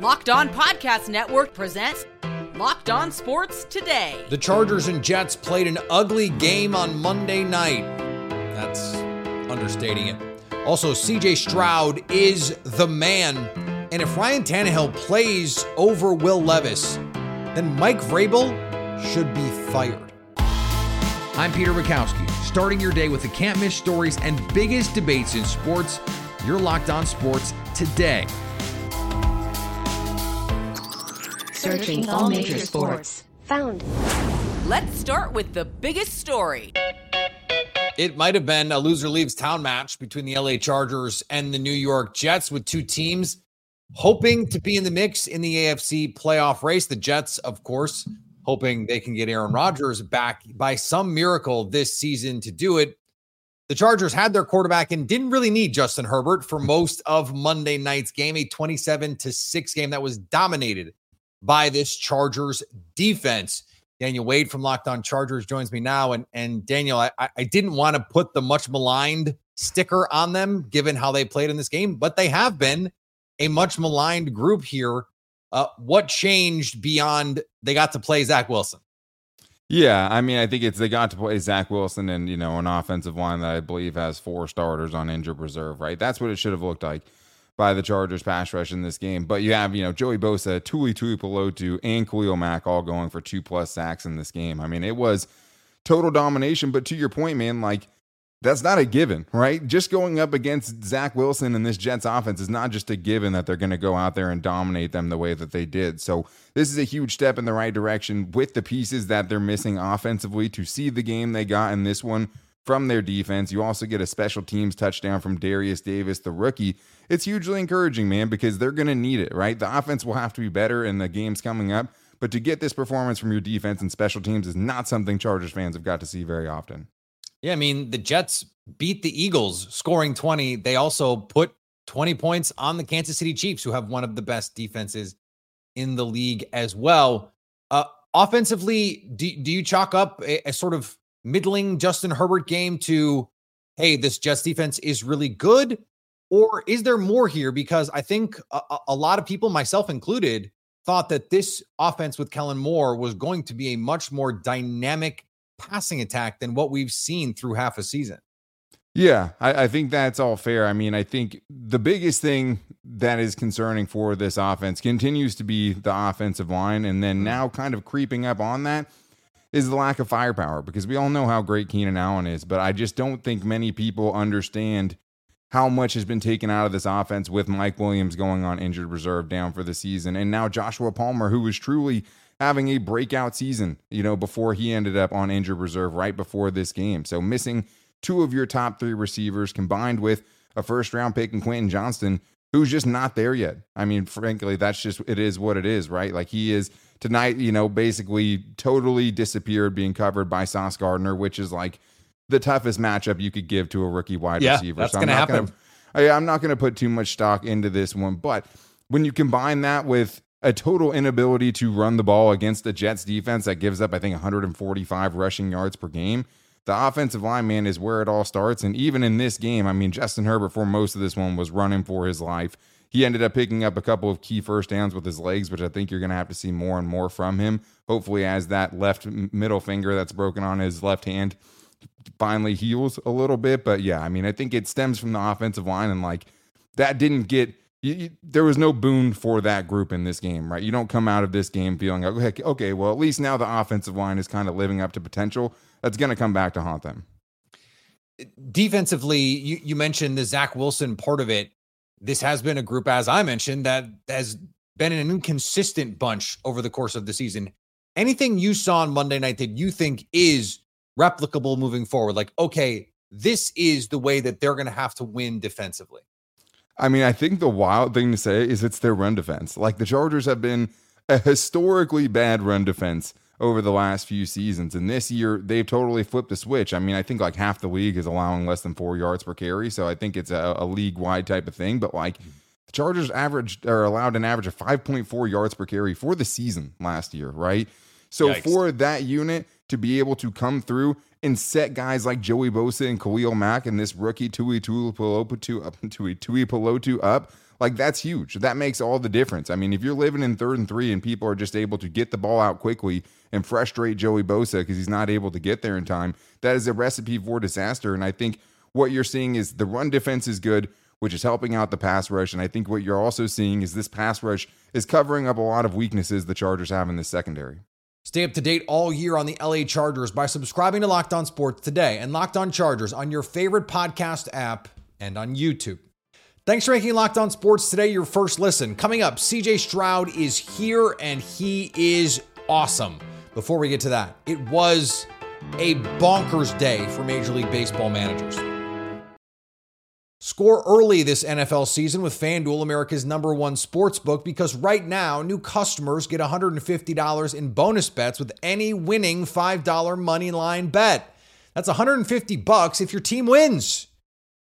Locked On Podcast Network presents Locked On Sports Today. The Chargers and Jets played an ugly game on Monday night. That's understating it. Also, CJ Stroud is the man. And if Ryan Tannehill plays over Will Levis, then Mike Vrabel should be fired. I'm Peter Bukowski, starting your day with the can't miss stories and biggest debates in sports. You're locked on sports today. Searching all major sports. Found. Let's start with the biggest story. It might have been a loser leaves town match between the LA Chargers and the New York Jets, with two teams hoping to be in the mix in the AFC playoff race. The Jets, of course, hoping they can get Aaron Rodgers back by some miracle this season to do it. The Chargers had their quarterback and didn't really need Justin Herbert for most of Monday night's game, a 27 to 6 game that was dominated by this Chargers defense. Daniel Wade from Locked On Chargers joins me now. And, and Daniel, I, I didn't want to put the much maligned sticker on them given how they played in this game, but they have been a much maligned group here. Uh, what changed beyond they got to play Zach Wilson? Yeah, I mean, I think it's they got to play Zach Wilson and you know an offensive line that I believe has four starters on injured reserve. Right, that's what it should have looked like by the Chargers pass rush in this game. But you have, you know, Joey Bosa, Tuli Tuipulotu, and Khalil Mack all going for two plus sacks in this game. I mean, it was total domination. But to your point, man, like that's not a given, right? Just going up against Zach Wilson and this Jets offense is not just a given that they're going to go out there and dominate them the way that they did. So this is a huge step in the right direction with the pieces that they're missing offensively to see the game they got in this one from their defense. You also get a special teams touchdown from Darius Davis, the rookie. It's hugely encouraging, man, because they're going to need it, right? The offense will have to be better in the games coming up. But to get this performance from your defense and special teams is not something Chargers fans have got to see very often. Yeah, I mean, the Jets beat the Eagles scoring 20. They also put 20 points on the Kansas City Chiefs, who have one of the best defenses in the league as well. Uh, offensively, do, do you chalk up a, a sort of middling Justin Herbert game to, hey, this Jets defense is really good? Or is there more here? Because I think a, a, lot of people, myself included, thought that this offense with Kellen Moore was going to be a much more dynamic passing attack than what we've seen through half a season. Yeah, I, I, think that's all fair. I mean, I think the biggest thing that is concerning for this offense continues to be the offensive line. And then mm-hmm. now, kind of creeping up on that, is the lack of firepower because we all know how great Keenan Allen is, but I just don't think many people understand how much has been taken out of this offense with Mike Williams going on injured reserve down for the season. And now Joshua Palmer, who was truly having a breakout season, you know, before he ended up on injured reserve right before this game. So missing two of your top three receivers combined with a first round pick in Quentin Johnston, who's just not there yet. I mean, frankly, that's just, it is what it is, right? Like he is tonight, you know, basically totally disappeared being covered by Sauce Gardner, which is like the toughest matchup you could give to a rookie wide yeah, receiver. That's so gonna happen. Gonna, I, I'm not going to put too much stock into this one, but when you combine that with a total inability to run the ball against the Jets defense that gives up, I think, 145 rushing yards per game. The offensive line, man, is where it all starts. And even in this game, I mean, Justin Herbert, for most of this one, was running for his life. He ended up picking up a couple of key first downs with his legs, which I think you're going to have to see more and more from him. Hopefully, as that left middle finger that's broken on his left hand finally heals a little bit. But yeah, I mean, I think it stems from the offensive line, and like that didn't get. You, you, there was no boon for that group in this game, right? You don't come out of this game feeling like, okay, okay, well, at least now the offensive line is kind of living up to potential. That's going to come back to haunt them. Defensively, you, you mentioned the Zach Wilson part of it this has been a group, as I mentioned, that has been an inconsistent bunch over the course of the season. Anything you saw on Monday night that you think is replicable moving forward? Like, okay, this is the way that they're going to have to win defensively. I mean, I think the wild thing to say is it's their run defense. Like the Chargers have been a historically bad run defense over the last few seasons. And this year, they've totally flipped the switch. I mean, I think like half the league is allowing less than four yards per carry. So I think it's a, a league wide type of thing. But like the Chargers averaged or allowed an average of 5.4 yards per carry for the season last year, right? So Yikes. for that unit to be able to come through and set guys like Joey Bosa and Khalil Mack and this rookie Tui Tuipulotu up Tui Tui Pelotu up, like that's huge. That makes all the difference. I mean, if you're living in third and three and people are just able to get the ball out quickly and frustrate Joey Bosa because he's not able to get there in time, that is a recipe for disaster. And I think what you're seeing is the run defense is good, which is helping out the pass rush. And I think what you're also seeing is this pass rush is covering up a lot of weaknesses the Chargers have in the secondary. Stay up to date all year on the LA Chargers by subscribing to Locked On Sports today and Locked On Chargers on your favorite podcast app and on YouTube. Thanks for making Locked On Sports today your first listen. Coming up, CJ Stroud is here and he is awesome. Before we get to that, it was a bonkers day for Major League Baseball managers. Score early this NFL season with FanDuel, America's number one sports book, because right now, new customers get $150 in bonus bets with any winning $5 money line bet. That's 150 bucks if your team wins.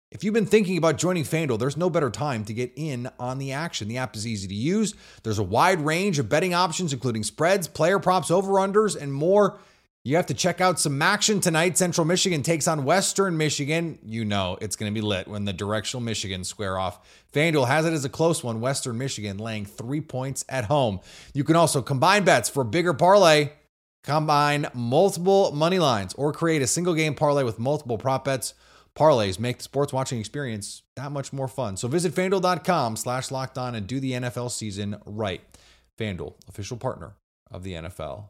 If you've been thinking about joining FanDuel, there's no better time to get in on the action. The app is easy to use. There's a wide range of betting options, including spreads, player props, over-unders, and more. You have to check out some action tonight. Central Michigan takes on Western Michigan. You know it's going to be lit when the directional Michigan square off. FanDuel has it as a close one. Western Michigan laying three points at home. You can also combine bets for a bigger parlay, combine multiple money lines, or create a single game parlay with multiple prop bets. Parlays make the sports watching experience that much more fun. So visit fanduel.com slash locked on and do the NFL season right. FanDuel, official partner of the NFL.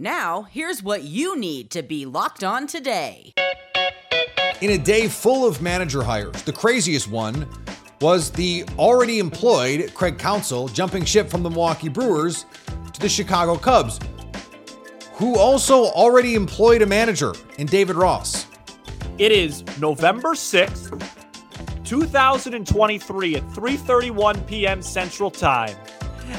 Now, here's what you need to be locked on today. In a day full of manager hires, the craziest one was the already employed Craig Counsell jumping ship from the Milwaukee Brewers to the Chicago Cubs, who also already employed a manager in David Ross. It is November 6th, 2023 at 3:31 p.m. Central Time,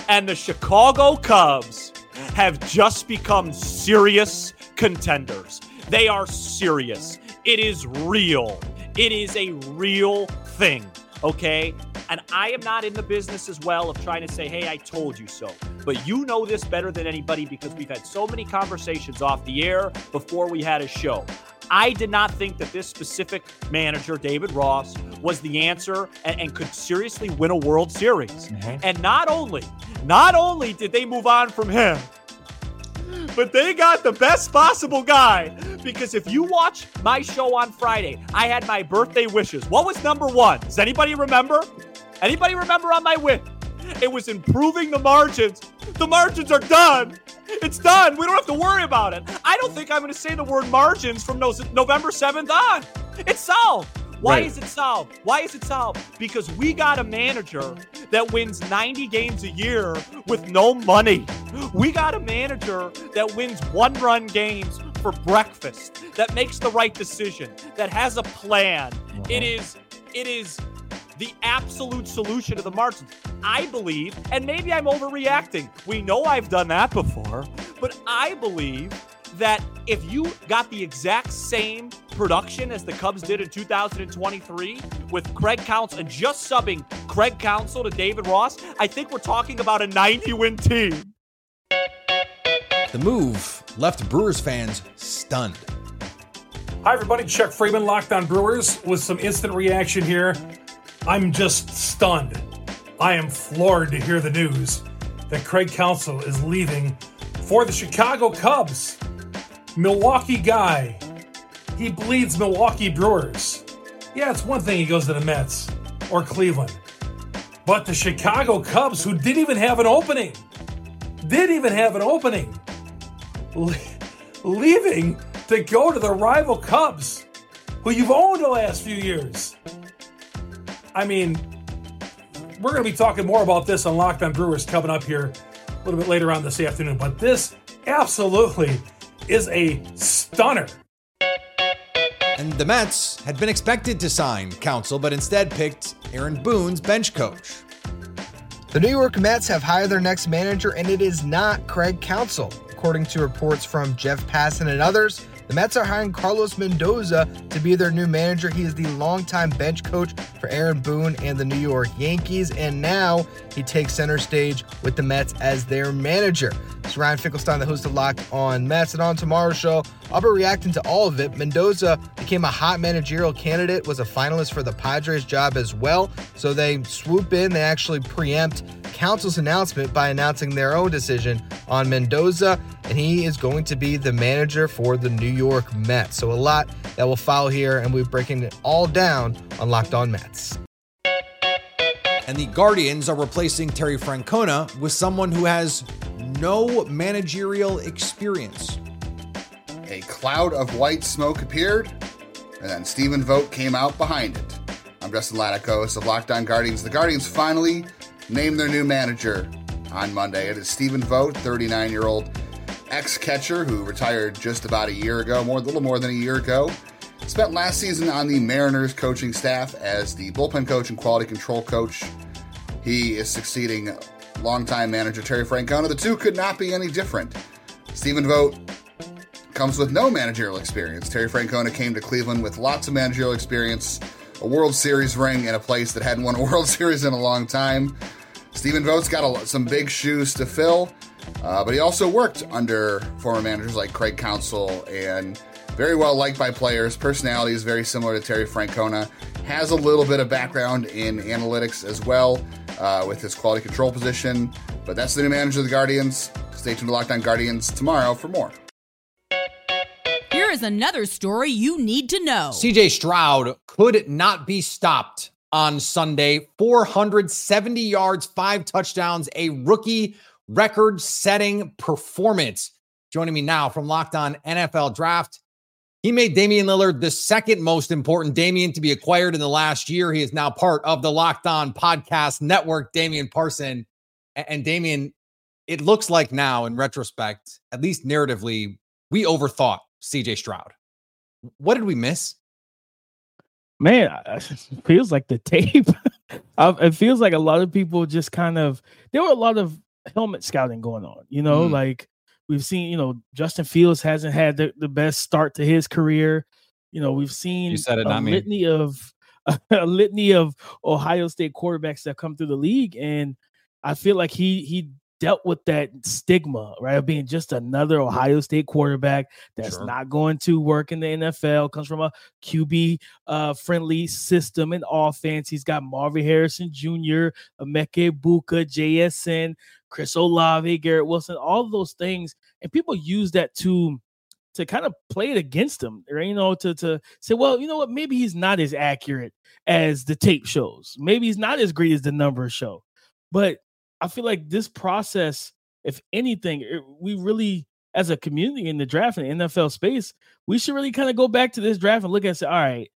and the Chicago Cubs have just become serious contenders. They are serious. It is real. It is a real thing, okay? And I am not in the business as well of trying to say, "Hey, I told you so." But you know this better than anybody because we've had so many conversations off the air before we had a show. I did not think that this specific manager, David Ross, was the answer and, and could seriously win a World Series. Mm-hmm. And not only, not only did they move on from him, but they got the best possible guy. Because if you watch my show on Friday, I had my birthday wishes. What was number one? Does anybody remember? Anybody remember on my wish? It was improving the margins. The margins are done. It's done. We don't have to worry about it. I don't think I'm going to say the word margins from November 7th on. It's solved. Why Right. is it solved? Why is it solved? Because we got a manager that wins 90 games a year with no money. We got a manager that wins one run games for breakfast, that makes the right decision, that has a plan. Uh-huh. It is, it is the absolute solution to the margins. I believe, and maybe I'm overreacting. We know I've done that before, but I believe that if you got the exact same production as the Cubs did in 2023 with Craig Counsell and just subbing Craig Counsell to David Ross, I think we're talking about a 90 win team. The move left Brewers fans stunned. Hi, everybody. Chuck Freeman, Locked On Brewers, with some instant reaction here. I'm just stunned. I am floored to hear the news that Craig Counsell is leaving for the Chicago Cubs. Milwaukee guy. He bleeds Milwaukee Brewers. Yeah, it's one thing he goes to the Mets or Cleveland. But the Chicago Cubs, who didn't even have an opening, didn't even have an opening, Le- leaving to go to the rival Cubs, who you've owned the last few years. I mean, we're going to be talking more about this on Locked On Brewers coming up here a little bit later on this afternoon, but this absolutely is a stunner. And the Mets had been expected to sign Counsell, but instead picked Aaron Boone's bench coach. The New York Mets have hired their next manager, and it is not Craig Counsell. According to reports from Jeff Passan and others, the Mets are hiring Carlos Mendoza to be their new manager. He is the longtime bench coach for Aaron Boone and the New York Yankees, and now he takes center stage with the Mets as their manager. It's Ryan Finkelstein, the host of Locked on Mets, and on tomorrow's show, I'll be reacting to all of it. Mendoza became a hot managerial candidate, was a finalist for the Padres job as well. So they swoop in, they actually preempt Counsell's announcement by announcing their own decision on Mendoza, and he is going to be the manager for the New York Mets. So a lot that will follow here, and we're breaking it all down on Locked On Mets. And the Guardians are replacing Terry Francona with someone who has no managerial experience. A cloud of white smoke appeared, and then Stephen Vogt came out behind it. I'm Justin Laticos of Locked On Guardians. The Guardians finally named their new manager on Monday. It is Stephen Vogt, 39 year old ex catcher who retired just about a year ago, more a little more than a year ago. Spent last season on the Mariners coaching staff as the bullpen coach and quality control coach. He is succeeding longtime manager Terry Francona. The two could not be any different. Stephen Vogt comes with no managerial experience. Terry Francona came to Cleveland with lots of managerial experience, a World Series ring and a place that hadn't won a World Series in a long time. Stephen Vogt's got a, some big shoes to fill, uh, but he also worked under former managers like Craig Counsell and very well liked by players. Personality is very similar to Terry Francona. Has a little bit of background in analytics as well uh, with his quality control position. But that's the new manager of the Guardians. Stay tuned to Locked On Guardians tomorrow for more. Here is another story you need to know. CJ Stroud could not be stopped on Sunday. 470 yards, five touchdowns, a rookie record setting performance. Joining me now from Locked On NFL Draft. He made Damian Lillard the second most important Damian to be acquired in the last year. He is now part of the Locked On Podcast Network, Damian Parson. And Damian, it looks like now, in retrospect, at least narratively, we overthought CJ Stroud. What did we miss? Man, it feels like the tape. it feels like a lot of people just kind of there were a lot of helmet scouting going on. You know, mm. like we've seen. You know, Justin Fields hasn't had the, the best start to his career. You know, we've seen it, a litany of a litany of Ohio State quarterbacks that come through the league, and I feel like he he dealt with that stigma, right, of being just another Ohio State quarterback that's sure. not going to work in the NFL, comes from a QB uh, friendly system and offense. He's got Marvin Harrison Jr., Emeka Egbuka, JSN, Chris Olave, Garrett Wilson, all those things. And people use that to to kind of play it against him, or you know, to to say, well, you know what, maybe he's not as accurate as the tape shows. Maybe he's not as great as the numbers show. But I feel like this process, if anything, it, we really, as a community in the draft and NFL space, we should really kind of go back to this draft and look at say, all right,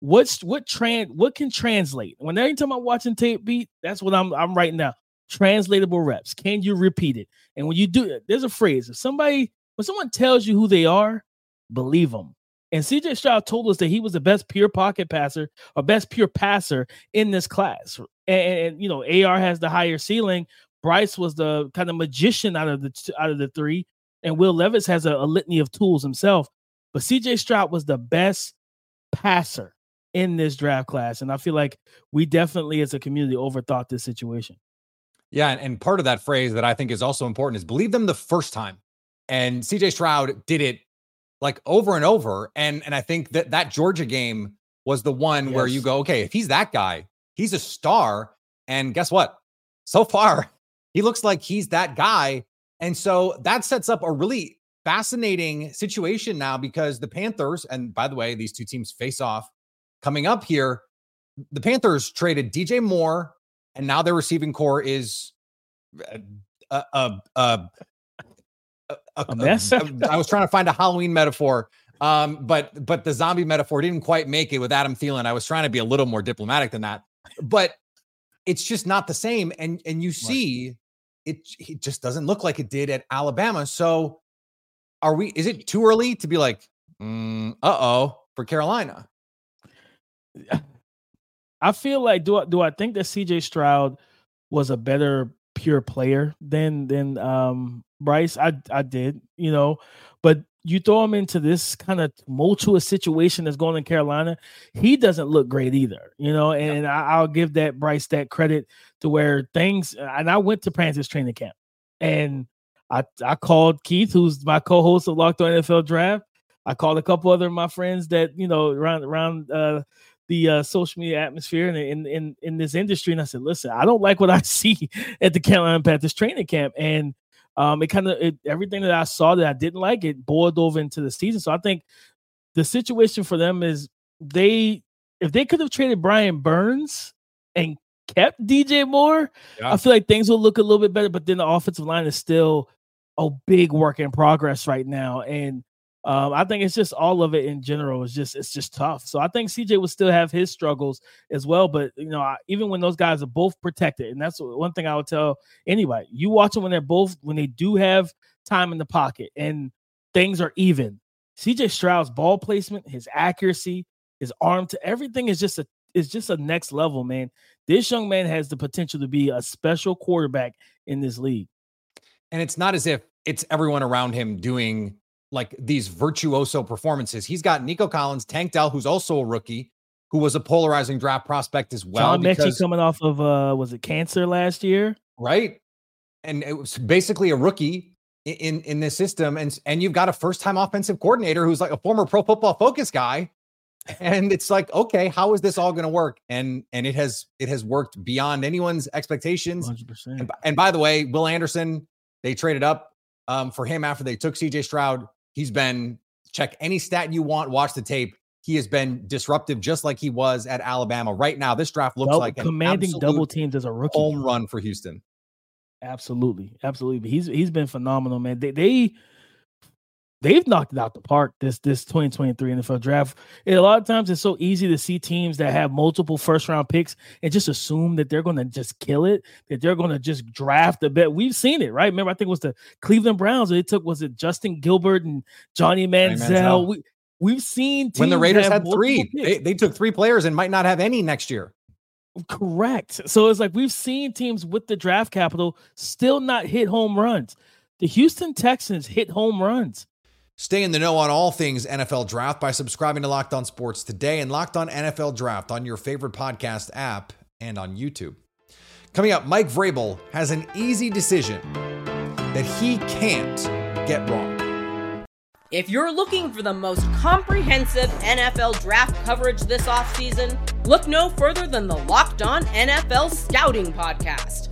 what's what trans what can translate? When anytime I'm watching tape beat, that's what I'm I'm writing now. Translatable reps. Can you repeat it? And when you do it, there's a phrase. If somebody when someone tells you who they are, believe them. And CJ Stroud told us that he was the best pure pocket passer or best pure passer in this class. And, and, you know, AR has the higher ceiling. Bryce was the kind of magician out of the out of the three, and Will Levis has a, a litany of tools himself. But CJ Stroud was the best passer in this draft class, and I feel like we definitely, as a community, overthought this situation. Yeah, and, and part of that phrase that I think is also important is believe them the first time. And CJ Stroud did it like over and over. And and I think that that Georgia game was the one yes. where you go, okay, if he's that guy, he's a star. And guess what? So far, he looks like he's that guy. And so that sets up a really fascinating situation now because the Panthers, and by the way, these two teams face off coming up here. The Panthers traded DJ Moore, and now their receiving core is uh, a a a, a, A mess? I was trying to find a Halloween metaphor. Um, but but the zombie metaphor didn't quite make it with Adam Thielen. I was trying to be a little more diplomatic than that, but it's just not the same. And and you see, it it just doesn't look like it did at Alabama. So, are we? Is it too early to be like, mm, uh oh, for Carolina? I feel like do I do I think that CJ Stroud was a better pure player than than um Bryce? I I did, you know, but you throw him into this kind of tumultuous situation that's going in Carolina, he doesn't look great either, you know. And I, I'll give that Bryce that credit to where things. And I went to Panthers training camp, and I I called Keith, who's my co-host of Locked On NFL Draft. I called a couple other of my friends that you know around around uh, the uh, social media atmosphere and in, in in this industry, and I said, listen, I don't like what I see at the Carolina Panthers training camp, and um, it kind of everything that I saw that I didn't like it boiled over into the season. So I think the situation for them is they if they could have traded Brian Burns and kept DJ Moore, Yeah. I feel like things will look a little bit better. But then the offensive line is still a big work in progress right now, and um, I think it's just all of it in general is just it's just tough. So I think CJ will still have his struggles as well. But you know, I, even when those guys are both protected, and that's one thing I would tell anybody: you watch them when they're both when they do have time in the pocket and things are even. CJ Stroud's ball placement, his accuracy, his arm to everything is just a is just a next level, man. This young man has the potential to be a special quarterback in this league. And it's not as if it's everyone around him doing like these virtuoso performances. He's got Nico Collins, Tank Dell, who's also a rookie, who was a polarizing draft prospect as well. John Metchie because- coming off of uh was it cancer last year? right? And it was basically a rookie in in this system, and and you've got a first time offensive coordinator who's like a former Pro Football Focus guy, and it's like, okay, how is this all going to work? And and it has it has worked beyond anyone's expectations. 100%. And, and by the way, Will Anderson, they traded up um, for him after they took CJ Stroud. He's been check any stat you want, watch the tape. He has been disruptive, just like he was at Alabama. Right now, this draft looks Double- like an commanding double teams as a rookie. home run for Houston. Absolutely, absolutely. He's he's been phenomenal, man. They they they've knocked it out the park this this 2023 NFL draft. And a lot of times it's so easy to see teams that have multiple first round picks and just assume that they're going to just kill it, that they're going to just draft a bet. We've seen it, right? Remember, I think it was the Cleveland Browns. They took was it Justin Gilbert and Johnny Manziel. Manziel. We we've seen when the Raiders had three, they, they took three players and might not have any next year. Correct. So it's like we've seen teams with the draft capital still not hit home runs. The Houston Texans hit home runs. Stay in the know on all things NFL Draft by subscribing to Locked On Sports today and Locked On NFL Draft on your favorite podcast app and on YouTube. Coming up, Mike Vrabel has an easy decision that he can't get wrong. If you're looking for the most comprehensive NFL draft coverage this offseason, look no further than the Locked On NFL Scouting Podcast.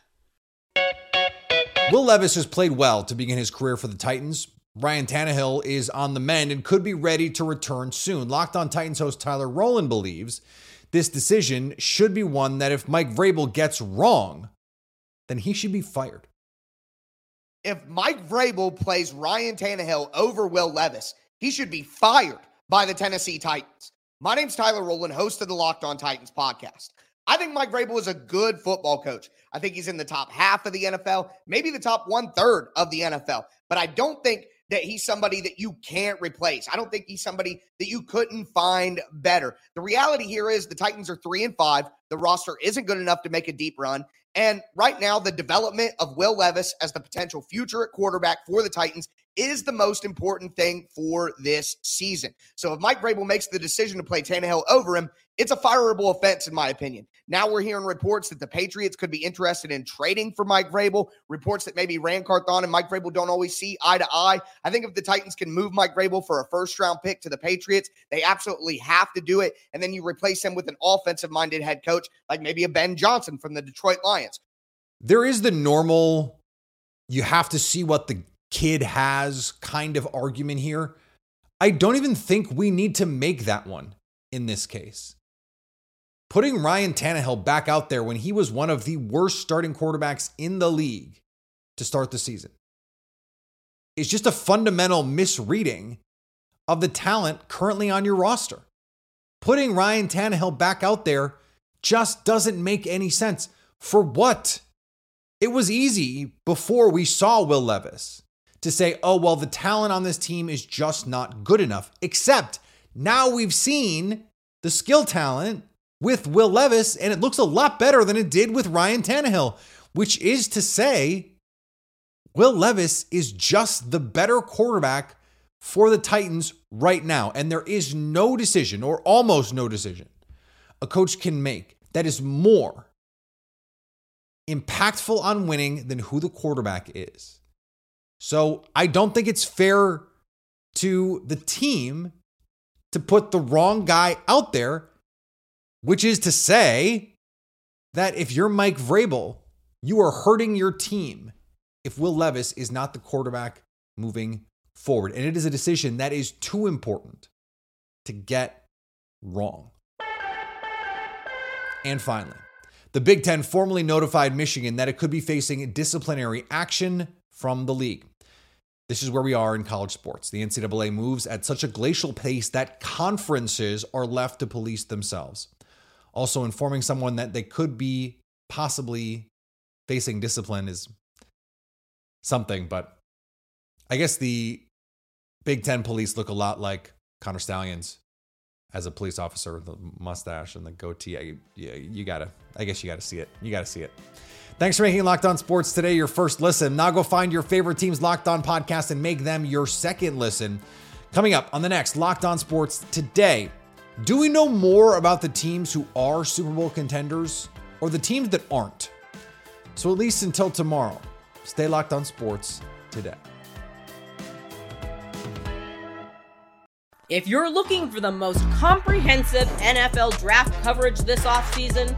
Will Levis has played well to begin his career for the Titans. Ryan Tannehill is on the mend and could be ready to return soon. Locked on Titans host Tyler Rowland believes this decision should be one that if Mike Vrabel gets wrong, then he should be fired. if Mike Vrabel plays Ryan Tannehill over Will Levis, he should be fired by the Tennessee Titans. My name's Tyler Rowland, host of the Locked On Titans podcast. I think Mike Vrabel is a good football coach. I think he's in the top half of the NFL, maybe the top one third of the NFL. But I don't think that he's somebody that you can't replace. I don't think he's somebody that you couldn't find better. The reality here is the Titans are three and five. The roster isn't good enough to make a deep run. And right now, the development of Will Levis as the potential future at quarterback for the Titans is the most important thing for this season. So if Mike Vrabel makes the decision to play Tannehill over him, it's a fireable offense, in my opinion. Now we're hearing reports that the Patriots could be interested in trading for Mike Vrabel. Reports that maybe Ran Carthon and Mike Vrabel don't always see eye to eye. I think if the Titans can move Mike Vrabel for a first round pick to the Patriots, they absolutely have to do it. And then you replace him with an offensive minded head coach, like maybe a Ben Johnson from the Detroit Lions. There is the normal, you have to see what the kid has kind of argument here. I don't even think we need to make that one in this case. Putting Ryan Tannehill back out there when he was one of the worst starting quarterbacks in the league to start the season is just a fundamental misreading of the talent currently on your roster. Putting Ryan Tannehill back out there just doesn't make any sense. For what? It was easy before we saw Will Levis to say, oh, well, the talent on this team is just not good enough. Except now we've seen the skill talent with Will Levis, and it looks a lot better than it did with Ryan Tannehill, which is to say, Will Levis is just the better quarterback for the Titans right now. And there is no decision, or almost no decision, a coach can make that is more impactful on winning than who the quarterback is. So I don't think it's fair to the team to put the wrong guy out there, which is to say that if you're Mike Vrabel, you are hurting your team if Will Levis is not the quarterback moving forward. And it is a decision that is too important to get wrong. And finally, the Big Ten formally notified Michigan that it could be facing disciplinary action from the league. This is where we are in college sports. The NCAA moves at such a glacial pace that conferences are left to police themselves. Also, informing someone that they could be possibly facing discipline is something, but I guess the Big Ten police look a lot like Connor Stalions as a police officer with the mustache and the goatee. I, yeah, you gotta, I guess you gotta see it. You gotta see it. Thanks for making Locked On Sports today your first listen. Now go find your favorite team's Locked On podcast and make them your second listen. Coming up on the next Locked On Sports today, do we know more about the teams who are Super Bowl contenders or the teams that aren't? So at least until tomorrow, stay locked on sports today. If you're looking for the most comprehensive NFL draft coverage this offseason,